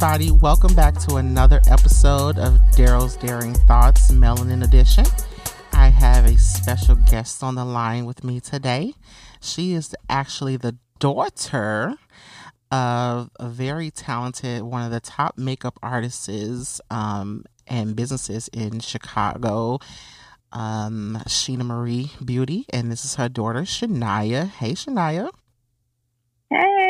everybody. Welcome back to another episode of Daro's Daring Thoughts Melanin Edition. I have a special guest on the line with me today. She is actually the daughter of a very talented, one of the top makeup artists um, and businesses in Chicago, um, Sheena Marie Beauty. And this is her daughter, Shania. Hey, Shania. Hey.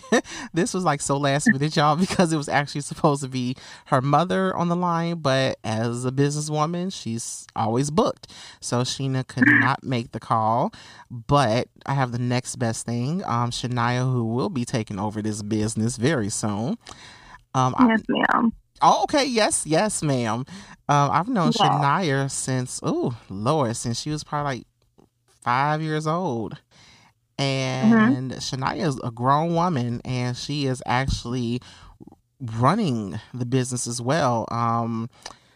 this was like so last minute, y'all, because it was actually supposed to be her mother on the line, but as a businesswoman, she's always booked. So Sheena could not make the call. But I have the next best thing, um, Shania, who will be taking over this business very soon. Um, yes, I, ma'am. Oh, okay. Yes, yes, ma'am. Um, I've known yeah. Shania since, oh, Lord, since she was probably like five years old. Mm-hmm. and mm-hmm. Shania is a grown woman, and she is actually running the business as well. Um,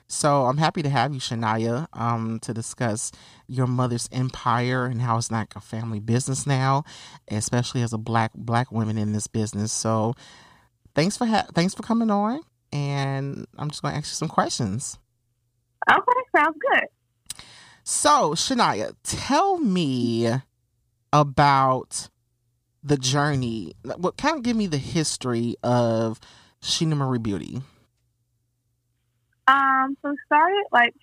so I'm happy to have you, Shania, um, to discuss your mother's empire and how it's not a family business now, especially as a black black woman in this business. So thanks for ha- thanks for coming on, and I'm just going to ask you some questions. Okay, sounds good. So Shania, tell me about the journey. What kind of give me the history of Sheena Marie Beauty? Um, so it started like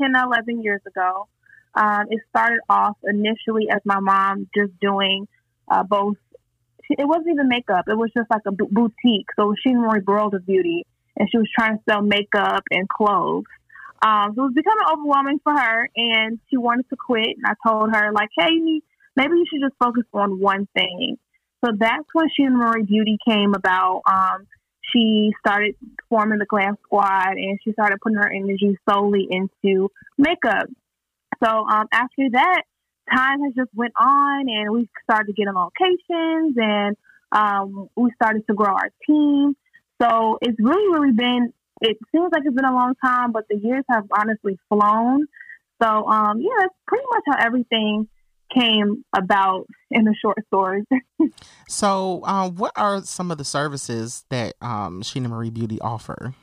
10 11 years ago. Um, it started off initially as my mom just doing uh, both. It wasn't even makeup. It was just like a b- boutique. So Sheena Marie World of Beauty, and she was trying to sell makeup and clothes. Um, so it was becoming overwhelming for her, and she wanted to quit. And I told her like, "Hey, you need maybe you should just focus on one thing. So that's when Sheena Marie Beauty came about. Um, she started forming the Glam Squad and she started putting her energy solely into makeup. So um, after that, time has just went on and we started getting locations and um, we started to grow our team. So it's really, really been, it seems like it's been a long time, but the years have honestly flown. So um, yeah, that's pretty much how everything came about in the short story. so, um, what are some of the services that um, Sheena Marie Beauty offer?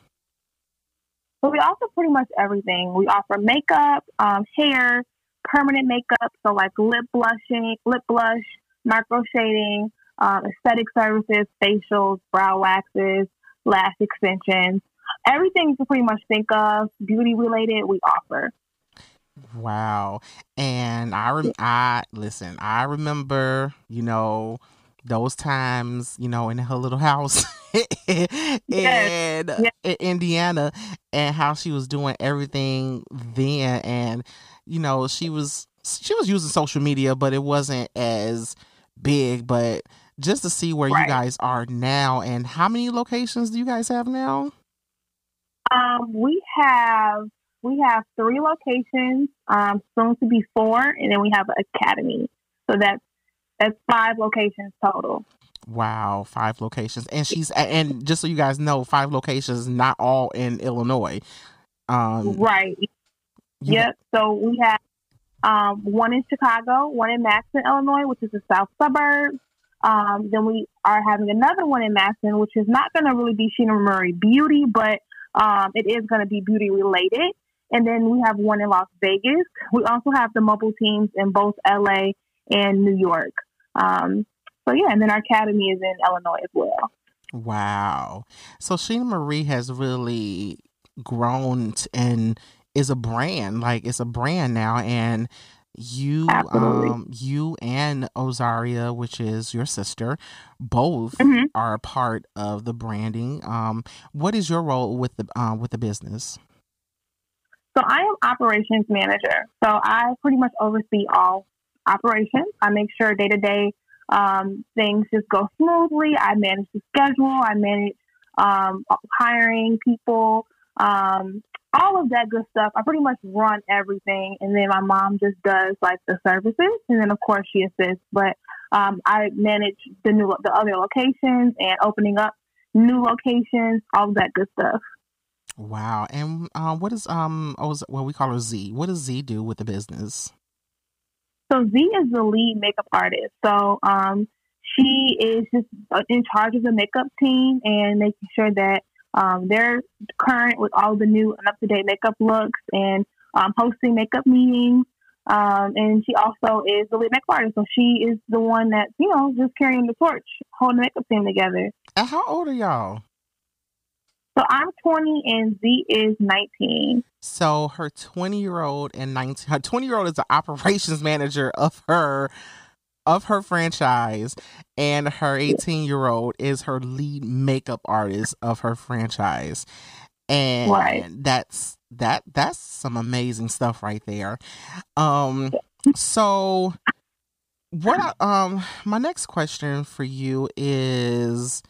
Well, we offer pretty much everything. We offer makeup, um, hair, permanent makeup, so like lip blushing, lip blush, micro shading, um, aesthetic services, facials, brow waxes, lash extensions. Everything you can pretty much think of beauty related, we offer. Wow. And I rem- I listen, I remember, you know, those times, you know, in her little house in, yes. yes. in Indiana and how she was doing everything then and you know, she was she was using social media but it wasn't as big, but just to see where right. you guys are now and how many locations do you guys have now? Um, we have we have three locations, um, soon to be four, and then we have an academy. So that's that's five locations total. Wow, five locations, and she's and just so you guys know, five locations, not all in Illinois. Um, right. Yep. So we have um, one in Chicago, one in Matteson, Illinois, which is the south suburbs. Um, then we are having another one in Matteson, which is not going to really be Sheena Marie Beauty, but um, it is going to be beauty related. And then we have one in Las Vegas. We also have the mobile teams in both LA and New York. Um, so yeah, and then our academy is in Illinois as well. Wow. So Sheena Marie has really grown and is a brand. Like it's a brand now and you Absolutely. um you and Ozaria, which is your sister, both mm-hmm. are a part of the branding. Um what is your role with the uh, with the business? So I am operations manager. So I pretty much oversee all operations. I make sure day to day things just go smoothly. I manage the schedule. I manage um, hiring people, um, all of that good stuff. I pretty much run everything, and then my mom just does like the services, and then of course she assists. But um, I manage the new the other locations and opening up new locations, all that good stuff. Wow. And uh, what is um oh, well we call her Z. What does Z do with the business? So Z is the lead makeup artist. So um she is just uh, in charge of the makeup team and making sure that Um, they're current with all the new and up to date makeup looks and um, hosting makeup meetings. Um, and she also is the lead makeup artist, so she is the one that you know just carrying the torch, holding the makeup team together. And how old are y'all? So I'm 20 and Z is 19. So her 20 year old and 19, her 20 year old is the operations manager of her of her franchise and her 18 year old is her lead makeup artist of her franchise and right. that's that that's some amazing stuff right there um so what I, um my next question for you is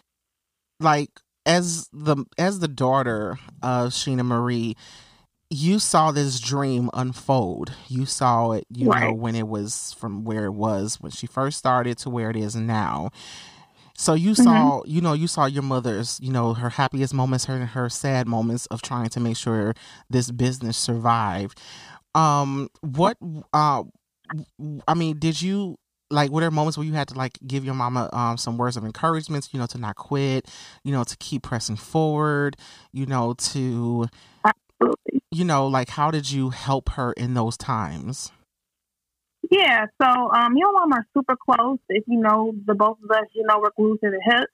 like as the as the daughter of Sheena Marie you saw this dream unfold. You saw it, you right. know, when it was from where it was when she first started to where it is now. So you mm-hmm. saw, you know, you saw your mother's, you know, her happiest moments, her her sad moments of trying to make sure this business survived. Um, what, uh, I mean, did you like were there moments where you had to like give your mama um some words of encouragement, you know, to not quit, you know, to keep pressing forward, you know, to Absolutely. you know, like how did you help her in those times? Yeah, so um, and mom are super close. If you know the both of us, you know we're glued to the hip.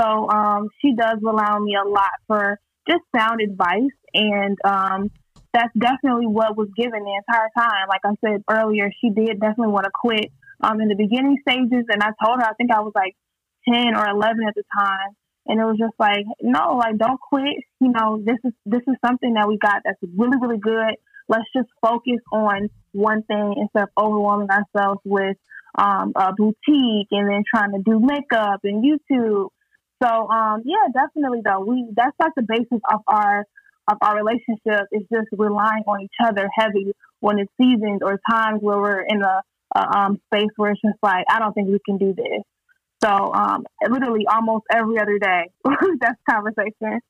So um, she does on me a lot for just sound advice, and um, that's definitely what was given the entire time. Like I said earlier, she did definitely want to quit um, in the beginning stages, and I told her I think I was like ten or eleven at the time, and it was just like, no, like don't quit. You know, this is this is something that we got that's really really good let's just focus on one thing instead of overwhelming ourselves with um, a boutique and then trying to do makeup and YouTube. So um, yeah, definitely though we that's like the basis of our of our relationship is just relying on each other heavy when it's seasons or times where we're in a, a um, space where it's just like I don't think we can do this. So um, literally almost every other day that's conversation.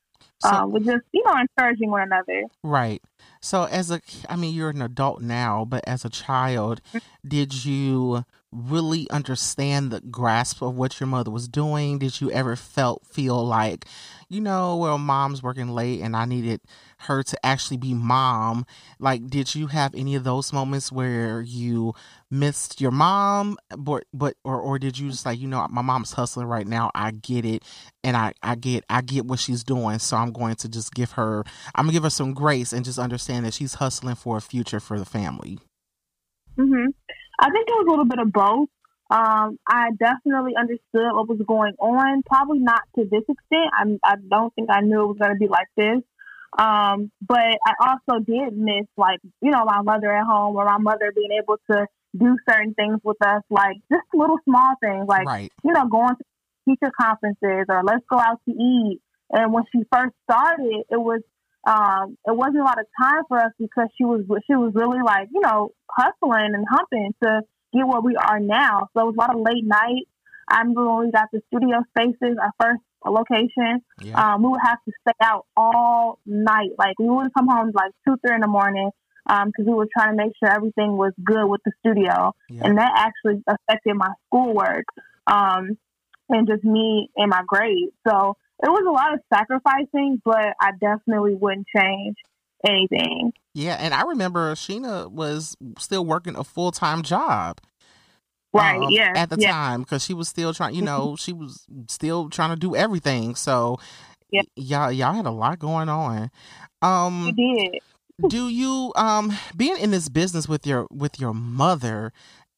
So, um, with just you know encouraging one another. Right. So as a, I mean, you're an adult now, but as a child, did you really understand the grasp of what your mother was doing? Did you ever felt feel like, you know, well, mom's working late and I needed her to actually be mom? Like, did you have any of those moments where you missed your mom, but but or or did you just like, you know, my mom's hustling right now. I get it, and I I get I get what she's doing, so I'm going to just give her I'm gonna give her some grace and just understand that she's hustling for a future for the family. Mhm. I think it was a little bit of both. Um, I definitely understood what was going on. Probably not to this extent. I, I don't think I knew it was going to be like this. Um, but I also did miss, like, you know, my mother at home or my mother being able to do certain things with us, like just little small things, like, right. you know, going to teacher conferences or let's go out to eat. And when she first started, it was um, it wasn't a lot of time for us because she was she was really like you know hustling and humping to get where we are now. So it was a lot of late nights. I remember when we got the studio spaces, our first location, yeah. um, we would have to stay out all night. Like we would come home like two, three in the morning because um, we were trying to make sure everything was good with the studio, yeah. and that actually affected my schoolwork um, and just me and my grades. So it was a lot of sacrificing, but I definitely wouldn't change anything. Yeah, and I remember Sheena was still working a full time job. Right. Um, yeah. At the yeah. time, because she was still trying, you know, she was still trying to do everything. So, yeah, y'all, y'all had a lot going on. Um, we did. do you um being in this business with your with your mother?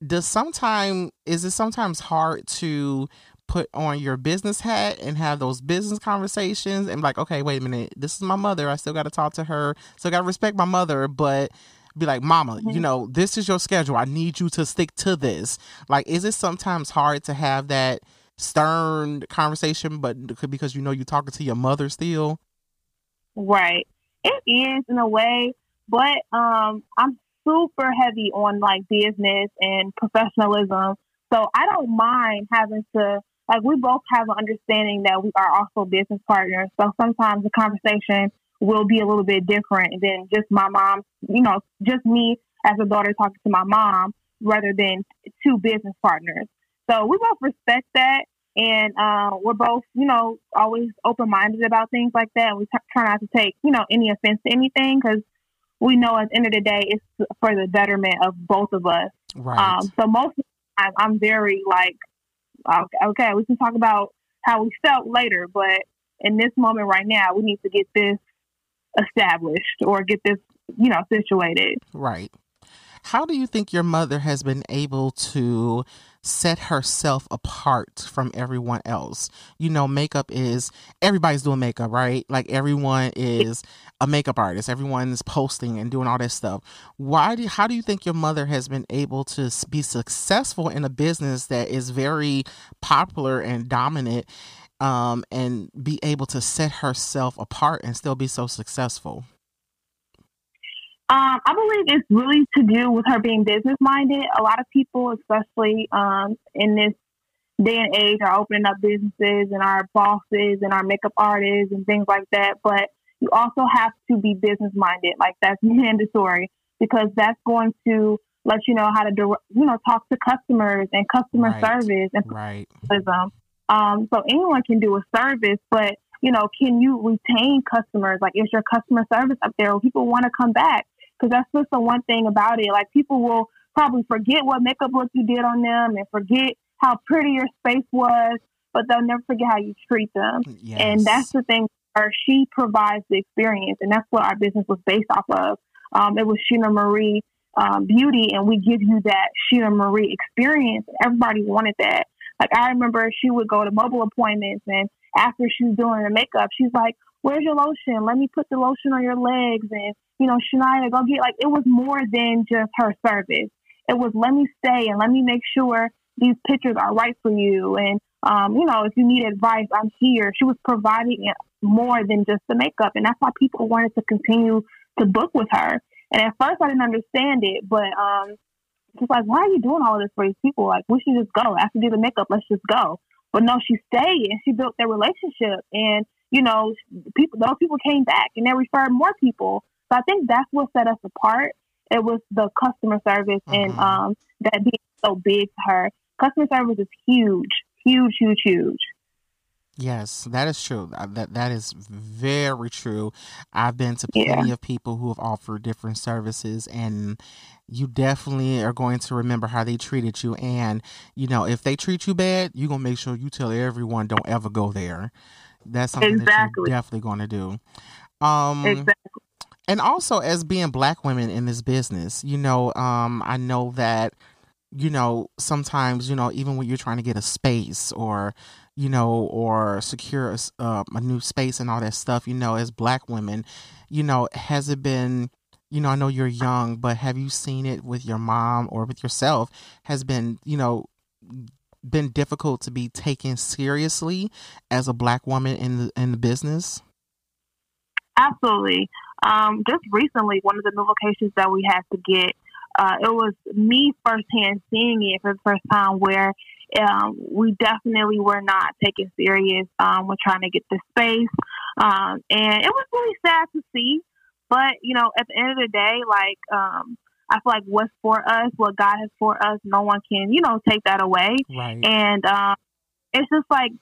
Does sometimes is it sometimes hard to put on your business hat and have those business conversations and like, okay, wait a minute, this is my mother. I still got to talk to her. So I got to respect my mother, but be like, Mama, mm-hmm. you know, this is your schedule. I need you to stick to this. Like, is it sometimes hard to have that stern conversation, but because you know you're talking to your mother still? Right. It is in a way, but um, I'm super heavy on like business and professionalism. So I don't mind having to like we both have an understanding that we are also business partners. So sometimes the conversation will be a little bit different than just my mom, you know, just me as a daughter talking to my mom rather than two business partners. So we both respect that. and uh, we're both, you know, always open minded about things like that. We t- try not to take, you know, any offense to anything because we know at the end of the day it's for the betterment of both of us. Right. Um, so most of the time, I'm very like, okay, we can talk about how we felt later, but in this moment right now, we need to get this established or get this, you know, situated. Right. How do you think your mother has been able to set herself apart from everyone else? You know, makeup is everybody's doing makeup, right? Like everyone is a makeup artist. Everyone's posting and doing all that stuff. Why do how do you think your mother has been able to be successful in a business that is very popular and dominant um, and be able to set herself apart and still be so successful? Um, I believe it's really to do with her being business minded. A lot of people, especially um, in this day and age, are opening up businesses and our bosses and our makeup artists and things like that. But you also have to be business minded. Like that's mandatory because that's going to let you know how to, you know, talk to customers and customer right. service and right. Um, so anyone can do a service, but you know, can you retain customers? Like, is your customer service up there? People want to come back because that's just the one thing about it. Like people will probably forget what makeup look you did on them and forget how pretty your space was, but they'll never forget how you treat them. Yes. And that's the thing. Or she provides the experience, and that's what our business was based off of. Um, it was Sheena Marie um, Beauty, and we give you that Sheena Marie experience. Everybody wanted that. Like I remember, she would go to mobile appointments, and after she was doing the makeup, she's like, where's your lotion? Let me put the lotion on your legs. And, you know, Shania, go get like, it was more than just her service. It was, let me stay and let me make sure these pictures are right for you. And, um, you know, if you need advice, I'm here. She was providing more than just the makeup. And that's why people wanted to continue to book with her. And at first I didn't understand it, but, um, like, why are you doing all this for these people? Like, we should just go. After do the makeup, let's just go. But no, she stayed and she built their relationship. And you know, people those people came back and they referred more people. So I think that's what set us apart. It was the customer service mm-hmm. and um, that being so big to her. Customer service is huge, huge, huge, huge. Yes, that is true. That that is very true. I've been to plenty yeah. of people who have offered different services and you definitely are going to remember how they treated you and you know, if they treat you bad, you're going to make sure you tell everyone don't ever go there. That's something exactly. that you're definitely going to do. Um, exactly. And also, as being black women in this business, you know, um, I know that, you know, sometimes, you know, even when you're trying to get a space or, you know, or secure a, uh, a new space and all that stuff, you know, as black women, you know, has it been, you know, I know you're young, but have you seen it with your mom or with yourself? Has been, you know, been difficult to be taken seriously as a black woman in the in the business? Absolutely. Um, just recently, one of the new locations that we had to get, uh, it was me firsthand seeing it for the first time where um, we definitely were not taken serious um, when trying to get the space. Um, and it was really sad to see. But, you know, at the end of the day, like, um, I feel like what's for us, what God has for us, no one can, you know, take that away. Right. And um, it's just like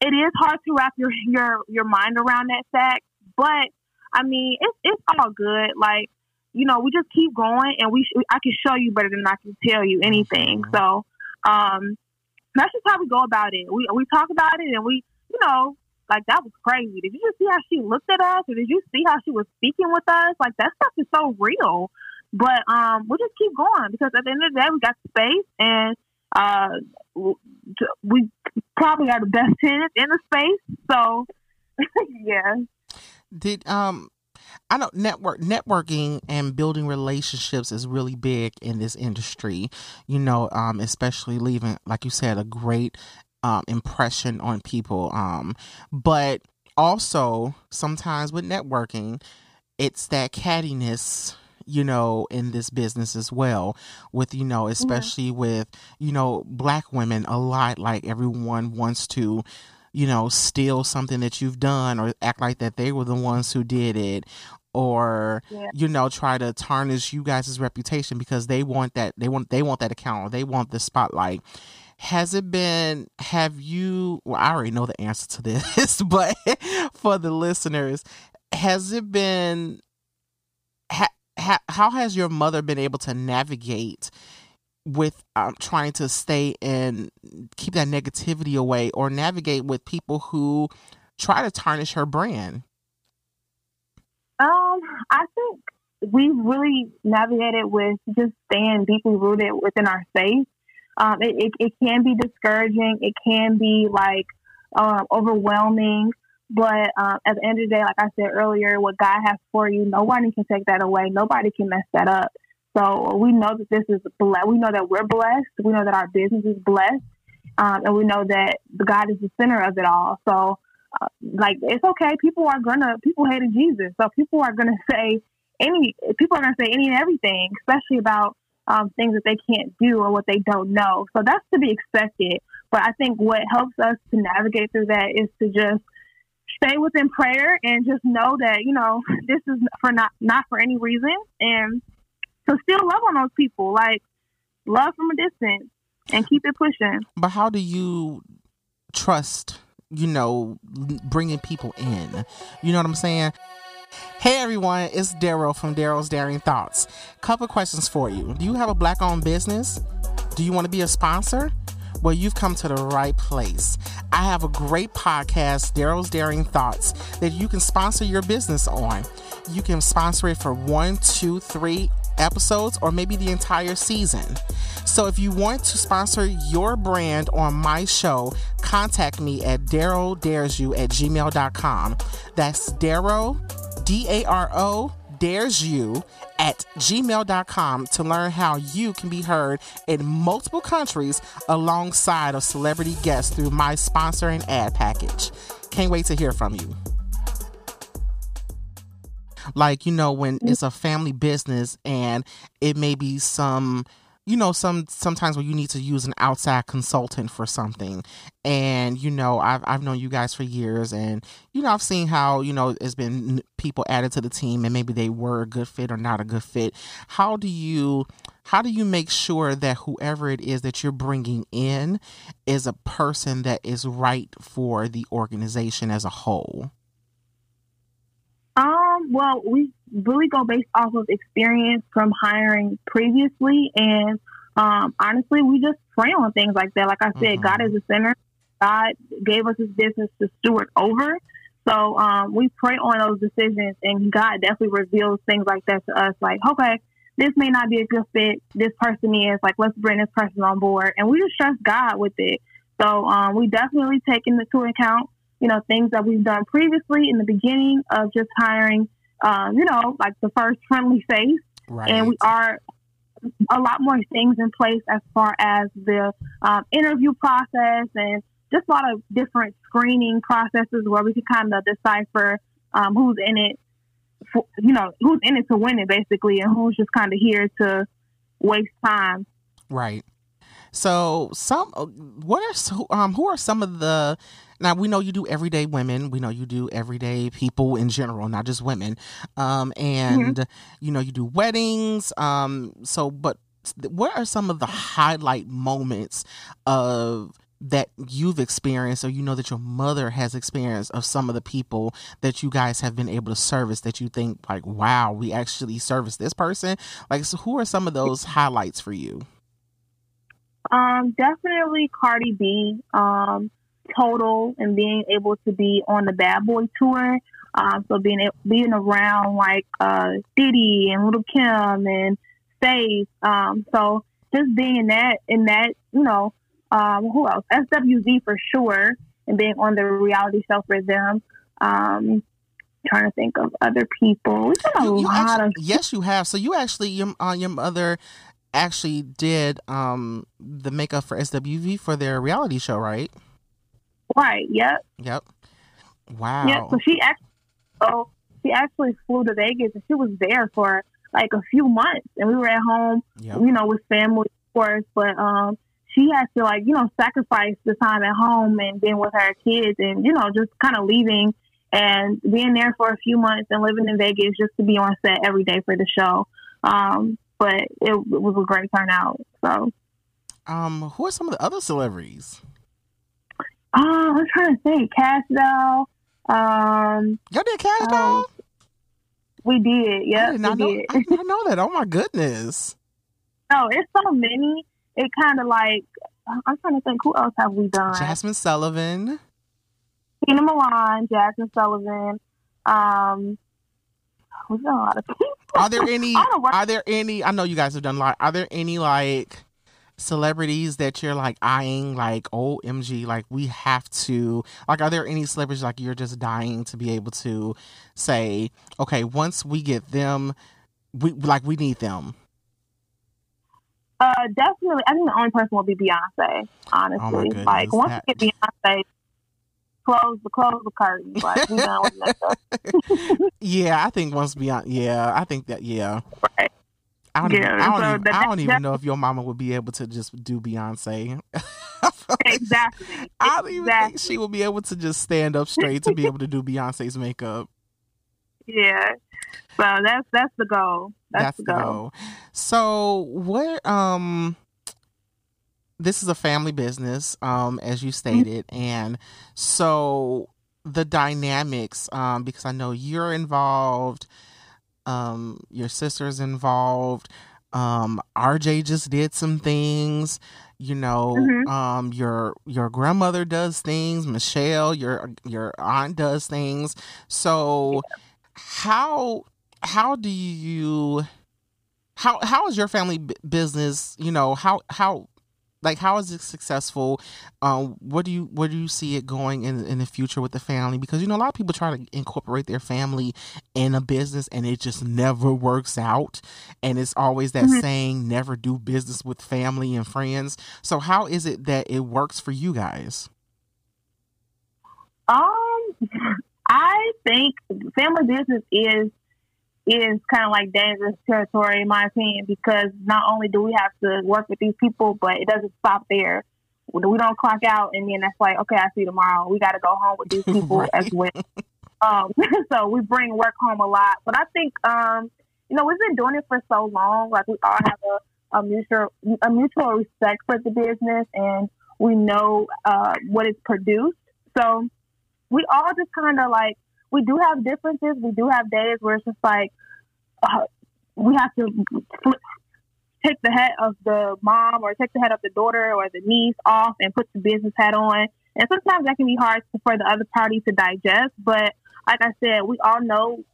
it is hard to wrap your your your mind around that fact. But I mean, it's it's all good. Like you know, we just keep going, and we sh- I can show you better than I can tell you anything. Mm-hmm. So um, that's just how we go about it. We we talk about it, and we you know. Like that was crazy. Did you just see how she looked at us, or did you see how she was speaking with us? Like that stuff is so real. But um, we'll just keep going because at the end of the day, we got space and uh, we probably are the best tenants in the space. So, yeah. Did um, I know network networking and building relationships is really big in this industry. You know, um, especially leaving, like you said, a great um impression on people. Um, but also sometimes with networking, it's that cattiness you know, in this business as well. With, you know, especially yeah. with, you know, black women a lot, like everyone wants to, you know, steal something that you've done or act like that they were the ones who did it or yeah. you know try to tarnish you guys' reputation because they want that they want they want that account or they want the spotlight has it been have you well i already know the answer to this but for the listeners has it been ha, ha, how has your mother been able to navigate with um, trying to stay and keep that negativity away or navigate with people who try to tarnish her brand um i think we really navigated with just staying deeply rooted within our faith um, it, it, it, can be discouraging. It can be like um, overwhelming. But um, at the end of the day, like I said earlier, what God has for you, nobody can take that away. Nobody can mess that up. So we know that this is blessed. We know that we're blessed. We know that our business is blessed. Um, and we know that God is the center of it all. So, uh, like, it's okay. People are gonna, people hated Jesus. So people are gonna say any, people are gonna say any and everything, especially about um, things that they can't do or what they don't know. So that's to be expected. But I think what helps us to navigate through that is to just stay within prayer and just know that you know this is for not not for any reason, and to still love on those people, like love from a distance, and keep it pushing. But how do you trust? You know, bringing people in. You know what I'm saying? Hey everyone, it's Daro from Daro's Daring Thoughts. Couple questions for you. Do you have a black owned business? Do you want to be a sponsor? Well, you've come to the right place. I have a great podcast, Daro's Daring Thoughts, that you can sponsor your business on. You can sponsor it for one, two, three episodes, or maybe the entire season. So if you want to sponsor your brand on my show, contact me at darodaresyou at gmail.com. That's Daro D A R O dares you at gmail.com to learn how you can be heard in multiple countries alongside of celebrity guests through my sponsor and ad package. Can't wait to hear from you. Like, you know, when it's a family business and it may be some you know some sometimes when you need to use an outside consultant for something. And you know I've I've known you guys for years and you know I've seen how you know there's been people added to the team and maybe they were a good fit or not a good fit. How do you how do you make sure that whoever it is that you're bringing in is a person that is right for the organization as a whole? Um well we really go based off of experience from hiring previously. And um, honestly, we just pray on things like that. Like I said, mm-hmm. God is a center. God gave us His business to steward over. So um, we pray on those decisions, and God definitely reveals things like that to us. Like, okay, this may not be a good fit. This person is like, let's bring this person on board, and we just trust God with it. So um, we definitely take into account, you know, things that we've done previously in the beginning of just hiring um, you know, like the first friendly face. Right. And we are a lot more things in place as far as the um, interview process and just a lot of different screening processes where we can kind of decipher um, who's in it, for, you know, who's in it to win it basically, and who's just kind of here to waste time. Right. So, some what are um who are some of the now we know you do everyday women. We know you do everyday people in general, not just women. Um, and mm-hmm. you know you do weddings. Um, so but what are some of the highlight moments of that you've experienced or you know that your mother has experienced of some of the people that you guys have been able to service that you think like wow we actually service this person like so who are some of those highlights for you um definitely cardi b um total and being able to be on the Bad Boy tour. Um, so being being around like uh, Diddy and Lil' Kim and Faith. Um, so just being in that in that you know um, who else SWV for sure and being on the reality show for them. Um, trying to think of other people. We've done a you, you lot actually, of yes, you have. So you actually your uh, your mother actually did um the makeup for SWV for their reality show, right? Right. Yep. Yep. Wow. Yep. So she actually, oh, she actually flew to Vegas and she was there for like a few months, and we were at home, yep. you know, with family, of course. But um, she had to like, you know, sacrifice the time at home and being with her kids, and you know, just kind of leaving and being there for a few months and living in Vegas just to be on set every day for the show. Um, but it, it was a great turnout. So Um, who are some of the other celebrities? Oh, I'm trying to think. Cash Doll. Um, Y'all did Cash um, Doll? We did. Yeah, I did not we know. did. I did not know that. Oh my goodness. No, it's so many. It kind of like I'm trying to think. Who else have we done? Jazmine Sullivan. Tina Milan, Jazmine Sullivan. Um, we've done a lot of people. Are there any? are there any? I know you guys have done a lot. Are there any like celebrities that you're like eyeing? Like, oh, MG, like we have to. Like, are there any celebrities like you're just dying to be able to say, okay, once we get them, we like we need them. Uh, definitely. I think the only person will be Beyonce. Honestly, oh like once that... we get Beyonce, close the close the curtain. Like we done with that stuff. yeah, I think once Beyonce. Yeah, I think that. Yeah. Right. I don't, yeah, even, I don't, so even, the, I don't even know if your mama would be able to just do Beyonce. exactly. I don't even exactly. think she would be able to just stand up straight to be able to do Beyonce's makeup. Yeah. So that's that's the goal. That's, that's the, goal. goal. So what um this is a family business, um, as you mm-hmm. stated, mm-hmm. and so the dynamics, um, because I know you're involved, um, your sister's involved, um, RJ just did some things, you know, mm-hmm. um, your your grandmother does things, Michelle, your your aunt does things. So yeah. how how do you how how is your family business you know how how like how is it successful? Um what do you where do you see it going in in the future with the family? Because you know a lot of people try to incorporate their family in a business and it just never works out. And it's always that mm-hmm. saying never do business with family and friends. So how is it that it works for you guys? Um i think family business is is kind of like dangerous territory, in my opinion, because not only do we have to work with these people, but it doesn't stop there. We don't clock out and then that's like, okay, I see you tomorrow. We got to go home with these people right. as well. Um, so we bring work home a lot. But I think, um, you know, we've been doing it for so long. Like we all have a, a mutual a mutual respect for the business, and we know uh, what is produced. So we all just kind of like we do have differences. We do have days where it's just like uh, we have to flip, take the head of the mom or take the head of the daughter or the niece off and put the business hat on. And sometimes that can be hard for the other party to digest. But like I said, we all know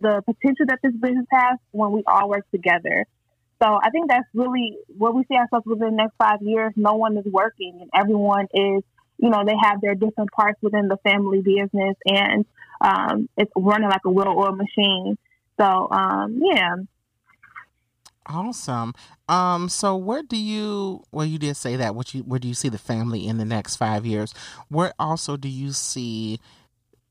the potential that this business has when we all work together. So I think that's really where we see ourselves within the next five years. No one is working and everyone is, you know, they have their different parts within the family business and um, it's running like a well-oiled machine. So um, yeah. Awesome. Um, so where do you well you did say that, what you where do you see the family in the next five years? Where also do you see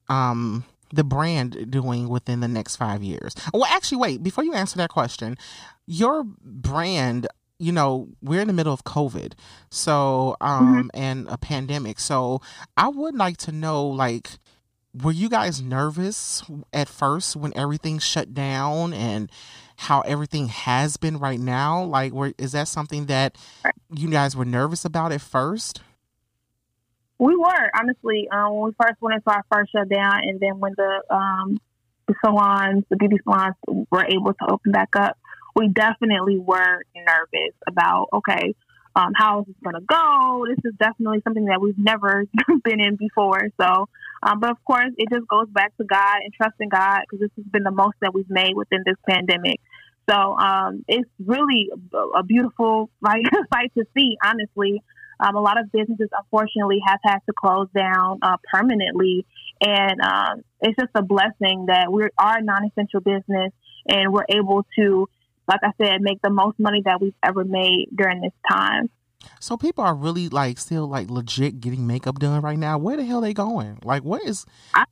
um the brand doing within the next five years? Well actually wait, before you answer that question, your brand you know we're in the middle of covid so um mm-hmm. and a pandemic so i would like to know like were you guys nervous at first when everything shut down and how everything has been right now? Like, were, is that something that you guys were nervous about at first? We were honestly um, when we first went into our first shutdown, and then when the um, the salons, the beauty salons, were able to open back up, we definitely were nervous about okay, um, how is this going to go? This is definitely something that we've never been in before. So, um, but of course, it just goes back to God and trusting God because this has been the most that we've made within this pandemic. So um, it's really a, beautiful like sight to see. Honestly, um, a lot of businesses unfortunately have had to close down uh, permanently, and um, it's just a blessing that we are a non-essential business and we're able to like I said, make the most money that we've ever made during this time. So people are really like still like legit getting makeup done right now. Where the hell they going? Like what is I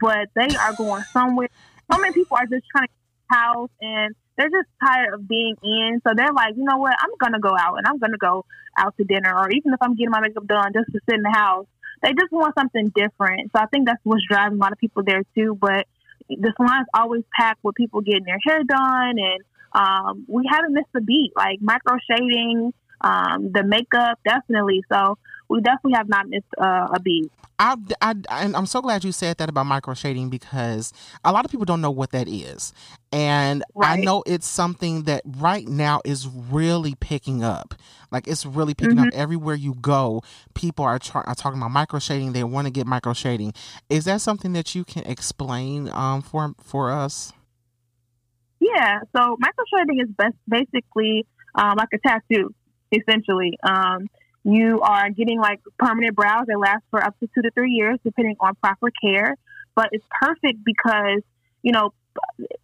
but they are going somewhere. So many people are just trying to house and they're just tired of being in. So they're like, you know what, I'm gonna go out and I'm gonna go out to dinner or even if I'm getting my makeup done just to sit in the house. They just want something different. So I think that's what's driving a lot of people there too. But the salon's always packed with people getting their hair done and um, we haven't missed a beat. Like micro shading, Um, the makeup, definitely. So we definitely have not missed uh, a beat. I, I, and I'm so glad you said that about micro shading because a lot of people don't know what that is. And right. I know it's something that right now is really picking up. Like it's really picking mm-hmm. up everywhere you go. People are, tra- are talking about micro shading. They want to get micro shading. Is that something that you can explain um, for for us? Yeah. So micro shading is best basically um, like a tattoo, essentially. Um, you are getting like permanent brows that last for up to two to three years, depending on proper care. But it's perfect because, you know,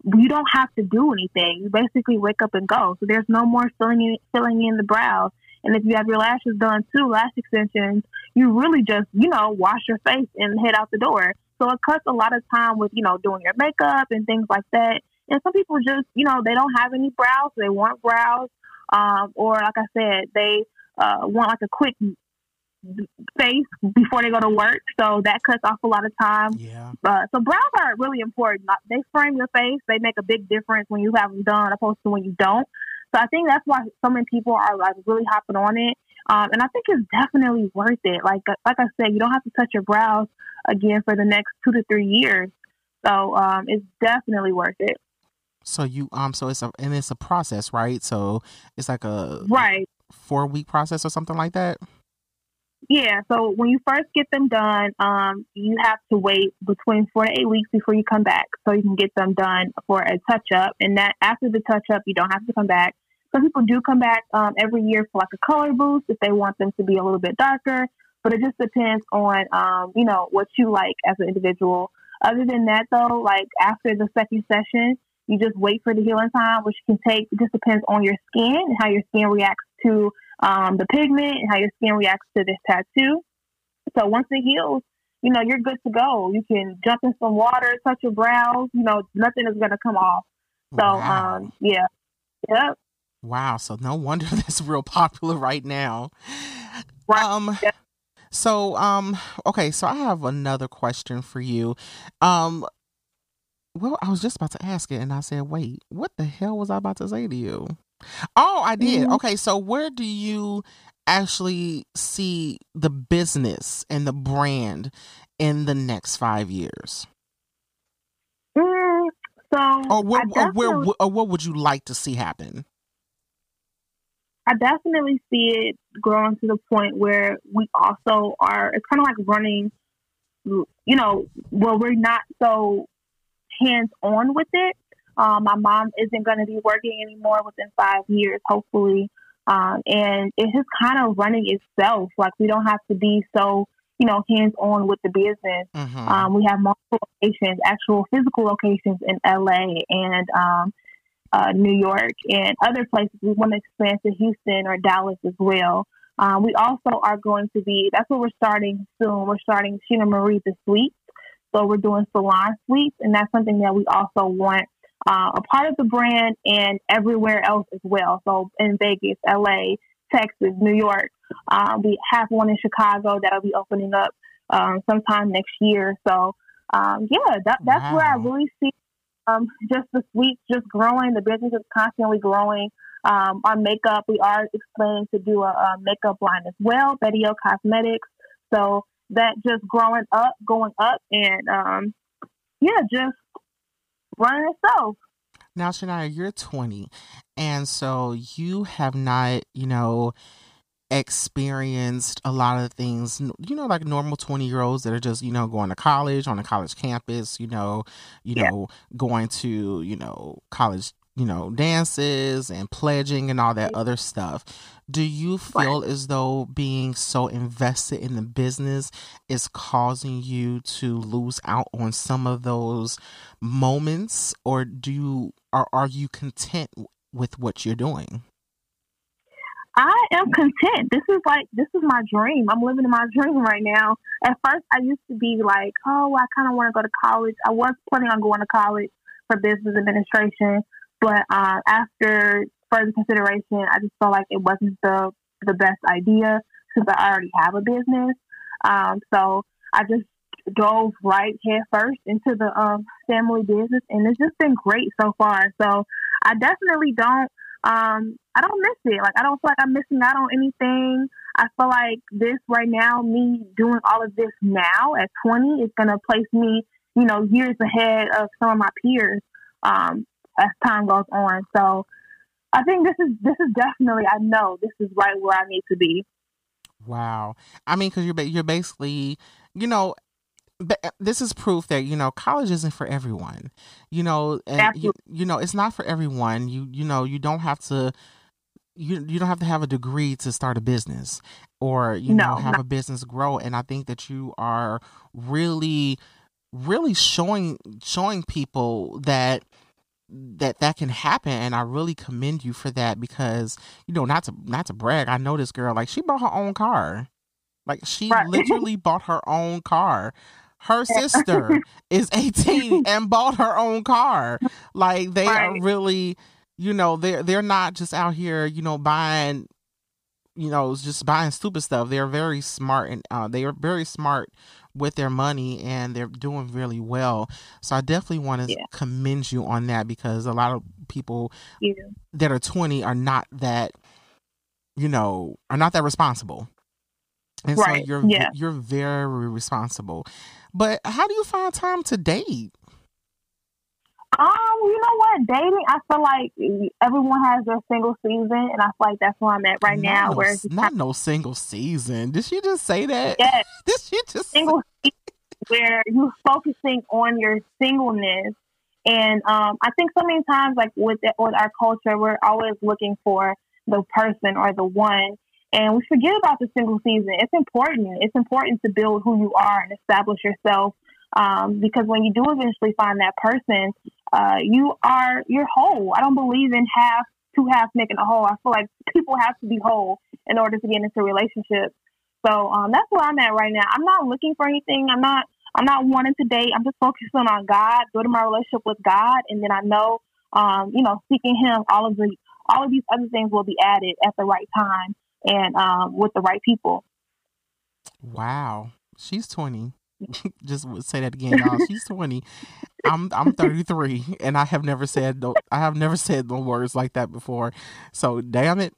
you don't have to do anything. You basically wake up and go. So there's no more filling in, filling in the brows. And if you have your lashes done too, lash extensions, you really just, you know, wash your face and head out the door. So it cuts a lot of time with, you know, doing your makeup and things like that. And some people just, you know, they don't have any brows. They want brows. Um, or like I said, they uh, want like a quick face before they go to work, so that cuts off a lot of time. Yeah. Uh, so brows are really important. They frame your face. They make a big difference when you have them done, opposed to when you don't. So I think that's why so many people are like really hopping on it. Um, and I think it's definitely worth it. Like like I said, you don't have to touch your brows again for the next two to three years. So um, it's definitely worth it. So you um so it's a and it's a process, right? So it's like a right four week process or something like that? Yeah. So when you first get them done, um, you have to wait between four to eight weeks before you come back, so you can get them done for a touch up. And that after the touch up, you don't have to come back. Some people do come back um, every year for like a color boost if they want them to be a little bit darker. But it just depends on um, you know what you like as an individual. Other than that, though, like after the second session, you just wait for the healing time, which can take. It just depends on your skin and how your skin reacts to um, the pigment and how your skin reacts to this tattoo. So once it heals, you know, you're good to go. You can jump in some water, touch your brows, you know, nothing is going to come off. So, wow. um, yeah. Yep. Wow. So no wonder that's real popular right now. Right. Um, yep. So, um, okay, so I have another question for you. Um, well, I was just about to ask it, and I said, "Wait, what the hell was I about to say to you?" Oh, I did. Mm-hmm. Okay, so where do you actually see the business and the brand in the next five years? Mm, so, or, what, or where, or what would you like to see happen? I definitely see it growing to the point where we also are. It's kind of like running, you know, where we're not so hands on with it um, my mom isn't going to be working anymore within five years, hopefully. Um, and it's just kind of running itself. Like we don't have to be so, you know, hands on with the business. Mm-hmm. Um, we have multiple locations, actual physical locations in LA and um, uh, New York and other places. We want to expand to Houston or Dallas as well. Um, we also are going to be, that's what we're starting soon. We're starting Sheena Marie the Suites. So we're doing salon suites, and that's something that we also want uh, a part of the brand and everywhere else as well. So in Vegas, LA, Texas, New York. Um, we have one in Chicago that'll be opening up um, sometime next year. So um, yeah, that, that's wow. where I really see um, just the suites just growing. The business is constantly growing. Um, our makeup, we are explaining to do a, a makeup line as well, Betty O Cosmetics. So that just growing up, going up, and um, yeah, just running itself. Now, Shania, you're 20, and so you have not, you know, experienced a lot of things, you know, like normal 20 year olds that are just, you know, going to college on a college campus, you know, you yeah. know, going to, you know, college you know, dances and pledging and all that other stuff. Do you feel right. as though being so invested in the business is causing you to lose out on some of those moments or do you or are you content with what you're doing? I am content. This is like this is my dream. I'm living in my dream right now. At first I used to be like, oh, I kind of want to go to college. I was planning on going to college for business administration, but uh, after further consideration, I just felt like it wasn't the the best idea since I already have a business. Um, so I just dove right head first into the um, family business, and it's just been great so far. So I definitely don't um, I don't miss it. Like I don't feel like I'm missing out on anything. I feel like this right now, me doing all of this now at 20 is going to place me, you know, years ahead of some of my peers um, as time goes on. So I think this is this is definitely I know this is right where I need to be. Wow, I mean, because you're you're basically, you know, this is proof that you know college isn't for everyone. You know, and you, you know it's not for everyone. You you know you don't have to you you don't have to have a degree to start a business or you no, know have not. a business grow and i think that you are really really showing showing people that that that can happen and i really commend you for that because you know not to not to brag i know this girl like she bought her own car. Like she right. literally bought her own car. Her sister is 18 and bought her own car. Like they right. are really you know they're they're not just out here you know buying you know just buying stupid stuff. They're very smart and uh, they are very smart with their money and they're doing really well so i definitely want to yeah. commend you on that because a lot of people yeah. that are 20 are not that you know are not that responsible and right. so you're yeah. you're very responsible but how do you find time to date um, you know what? Dating, I feel like everyone has their single season, and I feel like that's where I'm at right not now. No, where not no single season. Did she just say that? Yes. Did she just single where you're focusing on your singleness, and um, I think so many times, like with the, with our culture, we're always looking for the person or the one, and we forget about the single season. It's important. It's important to build who you are and establish yourself um, because when you do eventually find that person, uh, you are you're whole. I don't believe in half two halves making a whole. I feel like people have to be whole in order to get into relationships. So um, that's where I'm at right now. I'm not looking for anything. I'm not. I'm not wanting to date. I'm just focusing on God, building my relationship with God, and then I know, um, you know, seeking Him. All of the all of these other things will be added at the right time and um, with the right people. Wow, she's twenty. just say that again, y'all. She's twenty. I'm I'm 33, and I have never said I have never said the words like that before. So damn it.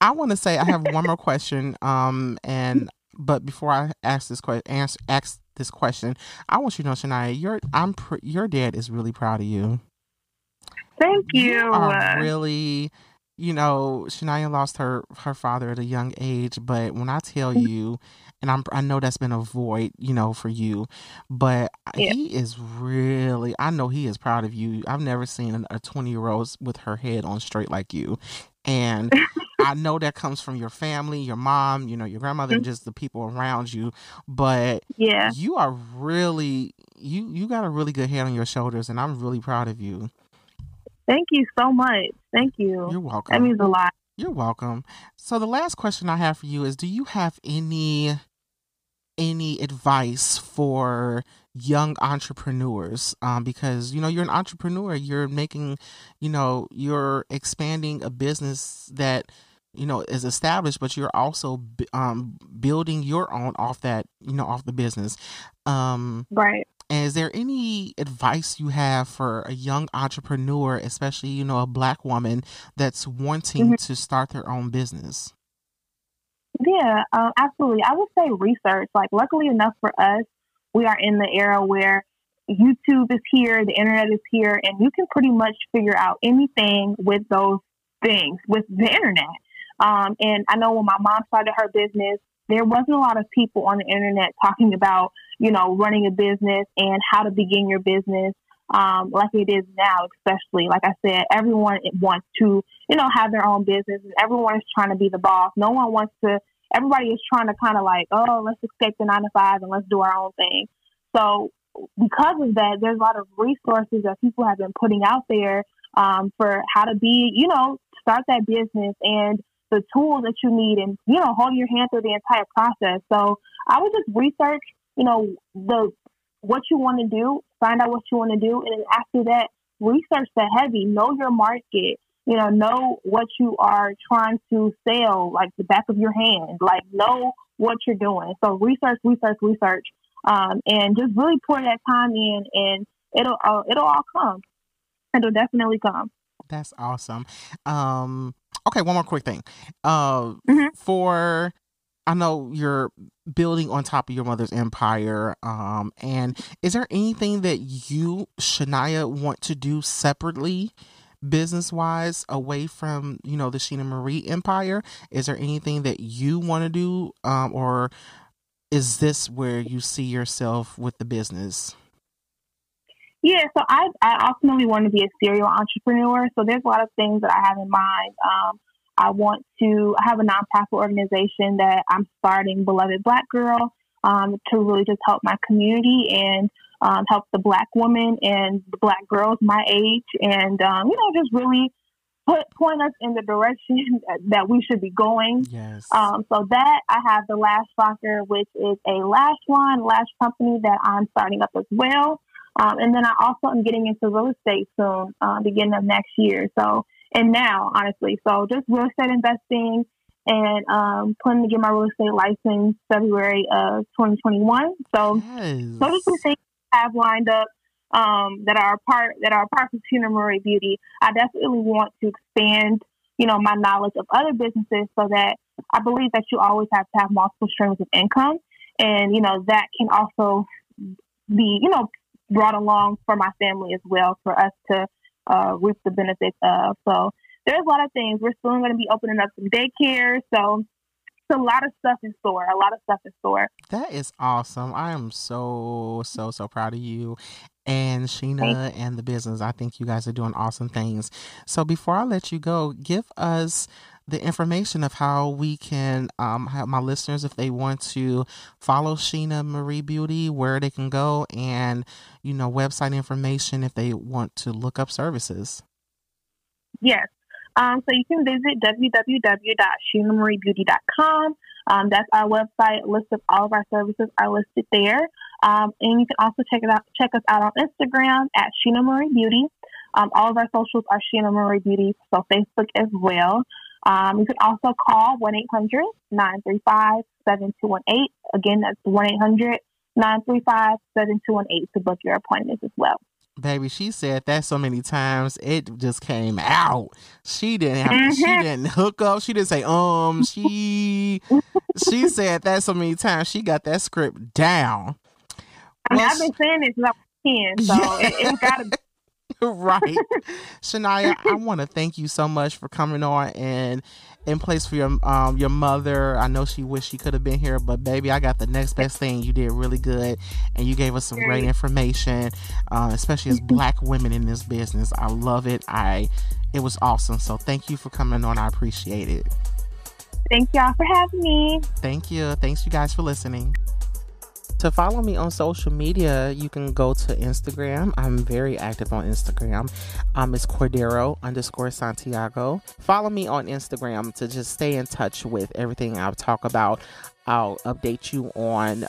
I want to say I have one more question. Um, and but before I ask this question, answer ask this question, I want you to know, Shania, your I'm pr- your dad is really proud of you. Thank you. You are really you know, Shania lost her her father at a young age, but when I tell you, and I'm I know that's been a void, you know, for you, but yeah. he is really I know he is proud of you. I've never seen a 20 year old with her head on straight like you, and I know that comes from your family, your mom, you know, your grandmother, mm-hmm. and just the people around you. But yeah, you are really you you got a really good head on your shoulders, and I'm really proud of you. Thank you so much. Thank you. You're welcome. That means a lot. You're welcome. So the last question I have for you is do you have any any advice for young entrepreneurs um, because you know you're an entrepreneur you're making you know you're expanding a business that you know is established but you're also um, building your own off that you know off the business um, right and is there any advice you have for a young entrepreneur, especially, you know, a black woman that's wanting mm-hmm. to start their own business? Yeah, uh, absolutely. I would say research. Like, luckily enough for us, we are in the era where YouTube is here, the internet is here, and you can pretty much figure out anything with those things with the internet. Um, and I know when my mom started her business, there wasn't a lot of people on the internet talking about, you know, running a business and how to begin your business. Um, like it is now, especially like I said, everyone wants to, you know, have their own business and everyone is trying to be the boss. No one wants to, everybody is trying to kind of like, oh, let's escape the nine to five and let's do our own thing. So because of that, there's a lot of resources that people have been putting out there um, for how to be, you know, start that business and the tools that you need and, you know, hold your hand through the entire process. So I would just research, you know, the what you want to do, find out what you want to do, and then after that, research the heavy, know your market, you know, know what you are trying to sell, like the back of your hand, like know what you're doing. So research, research, research, um, and just really pour that time in, and it'll uh, it'll all come. It'll definitely come. That's awesome. Um, okay, one more quick thing. Uh, mm-hmm. For I know you're building on top of your mother's empire. Um, and is there anything that you, Shania, want to do separately, business wise, away from you know the Sheena Marie empire? Is there anything that you want to do, um, or is this where you see yourself with the business? Yeah, so I I ultimately want to be a serial entrepreneur. So there's a lot of things that I have in mind. Um, I want to have a nonprofit organization that I'm starting, Beloved Black Girl, um, to really just help my community and um, help the Black women and the Black girls my age, and um, you know, just really put point us in the direction that we should be going. Yes. Um, so that I have the Lash Locker, which is a lash line, lash company that I'm starting up as well. Um, and then I also am getting into real estate soon, uh, beginning of next year. So and now, honestly. So just real estate investing and um, planning to get my real estate license February of 2021. So yes. those are some things I have lined up um, that are part that are part of Sheena Marie Beauty. I definitely want to expand, you know, my knowledge of other businesses so that I believe that you always have to have multiple streams of income, and you know that can also be, you know, brought along for my family as well for us to uh, reap the benefits of. So there's a lot of things. We're soon going to be opening up some daycare. So it's a lot of stuff in store. A lot of stuff in store. That is awesome. I am so so so proud of you and Sheena and the business. I think you guys are doing awesome things. So before I let you go, give us the information of how we can um, have my listeners if they want to follow Sheena Marie Beauty, where they can go, and you know website information if they want to look up services. Yes. Um, so you can visit www.sheenamariebeauty.com. Um, that's our website. List of all of our services are listed there. Um, and you can also check it out. Check us out on Instagram at Sheena Marie Beauty. Um, all of our socials are Sheena Marie Beauty, so Facebook as well. Um, you can also call 1 800 935 7218. Again, that's 1 800 935 7218 to book your appointments as well. Baby, she said that so many times it just came out. She didn't have mm-hmm. she didn't hook up. She didn't say um. She she said that so many times. She got that script down. I mean, well, I've been saying this since I was ten, so yeah. it, it's got to right. Shania, I want to thank you so much for coming on and in place for your um your mother. I know she wished she could have been here, but baby, I got the next best thing. You did really good, and you gave us some great information, uh, especially as Black women in this business. I love it. I it was awesome. So thank you for coming on. I appreciate it. Thank y'all for having me. Thank you. Thanks you guys for listening. To follow me on social media, you can go to Instagram. I'm very active on Instagram. Um, it's Cordaro underscore Santiago. Follow me on Instagram to just stay in touch with everything I'll talk about. I'll update you on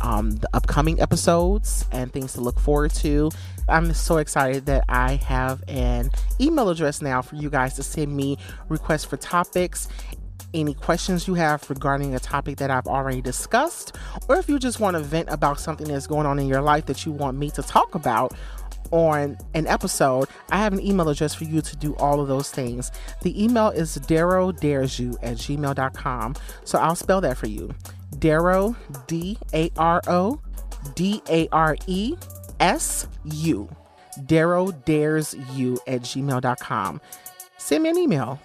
um, the upcoming episodes and things to look forward to. I'm so excited that I have an email address now for you guys to send me requests for topics any questions you have regarding a topic that I've already discussed, or if you just want to vent about something that's going on in your life that you want me to talk about on an episode, I have an email address for you to do all of those things. The email is Daro Dares You at gmail.com. So I'll spell that for you. Daro, D A R O D A R E S U. Daro Dares You at gmail.com. Send me an email